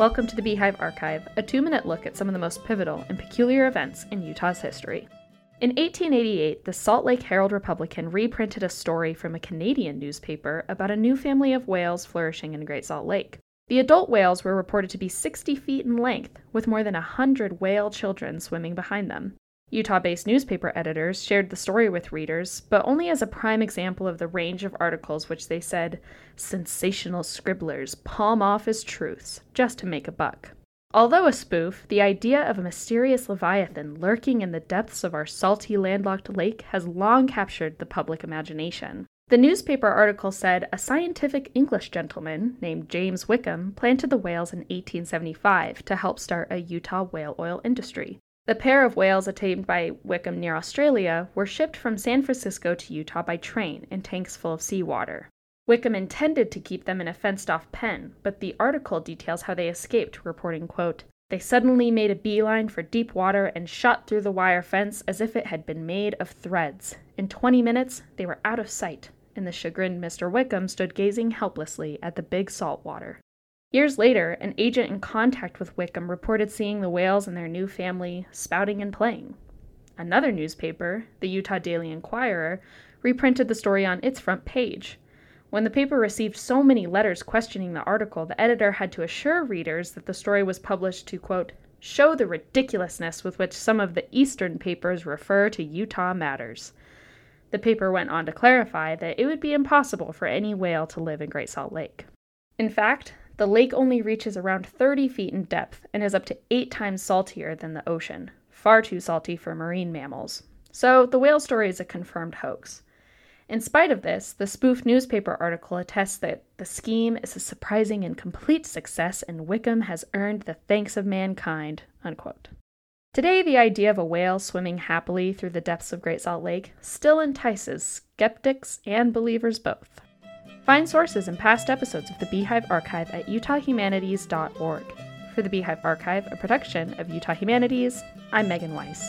Welcome to the Beehive Archive, a two minute look at some of the most pivotal and peculiar events in Utah's history. In 1888, the Salt Lake Herald Republican reprinted a story from a Canadian newspaper about a new family of whales flourishing in Great Salt Lake. The adult whales were reported to be 60 feet in length, with more than 100 whale children swimming behind them. Utah based newspaper editors shared the story with readers, but only as a prime example of the range of articles which they said sensational scribblers palm off as truths just to make a buck. Although a spoof, the idea of a mysterious leviathan lurking in the depths of our salty landlocked lake has long captured the public imagination. The newspaper article said a scientific English gentleman named James Wickham planted the whales in 1875 to help start a Utah whale oil industry. The pair of whales attained by Wickham near Australia were shipped from San Francisco to Utah by train in tanks full of seawater. Wickham intended to keep them in a fenced off pen, but the article details how they escaped, reporting, quote, They suddenly made a beeline for deep water and shot through the wire fence as if it had been made of threads. In 20 minutes, they were out of sight, and the chagrined Mr. Wickham stood gazing helplessly at the big salt water. Years later, an agent in contact with Wickham reported seeing the whales and their new family spouting and playing. Another newspaper, the Utah Daily Inquirer, reprinted the story on its front page. When the paper received so many letters questioning the article, the editor had to assure readers that the story was published to, quote, show the ridiculousness with which some of the Eastern papers refer to Utah matters. The paper went on to clarify that it would be impossible for any whale to live in Great Salt Lake. In fact, the lake only reaches around 30 feet in depth and is up to eight times saltier than the ocean, far too salty for marine mammals. So the whale story is a confirmed hoax. In spite of this, the spoof newspaper article attests that the scheme is a surprising and complete success and Wickham has earned the thanks of mankind. Unquote. Today, the idea of a whale swimming happily through the depths of Great Salt Lake still entices skeptics and believers both. Find sources and past episodes of the Beehive Archive at utahhumanities.org. For the Beehive Archive, a production of Utah Humanities, I'm Megan Weiss.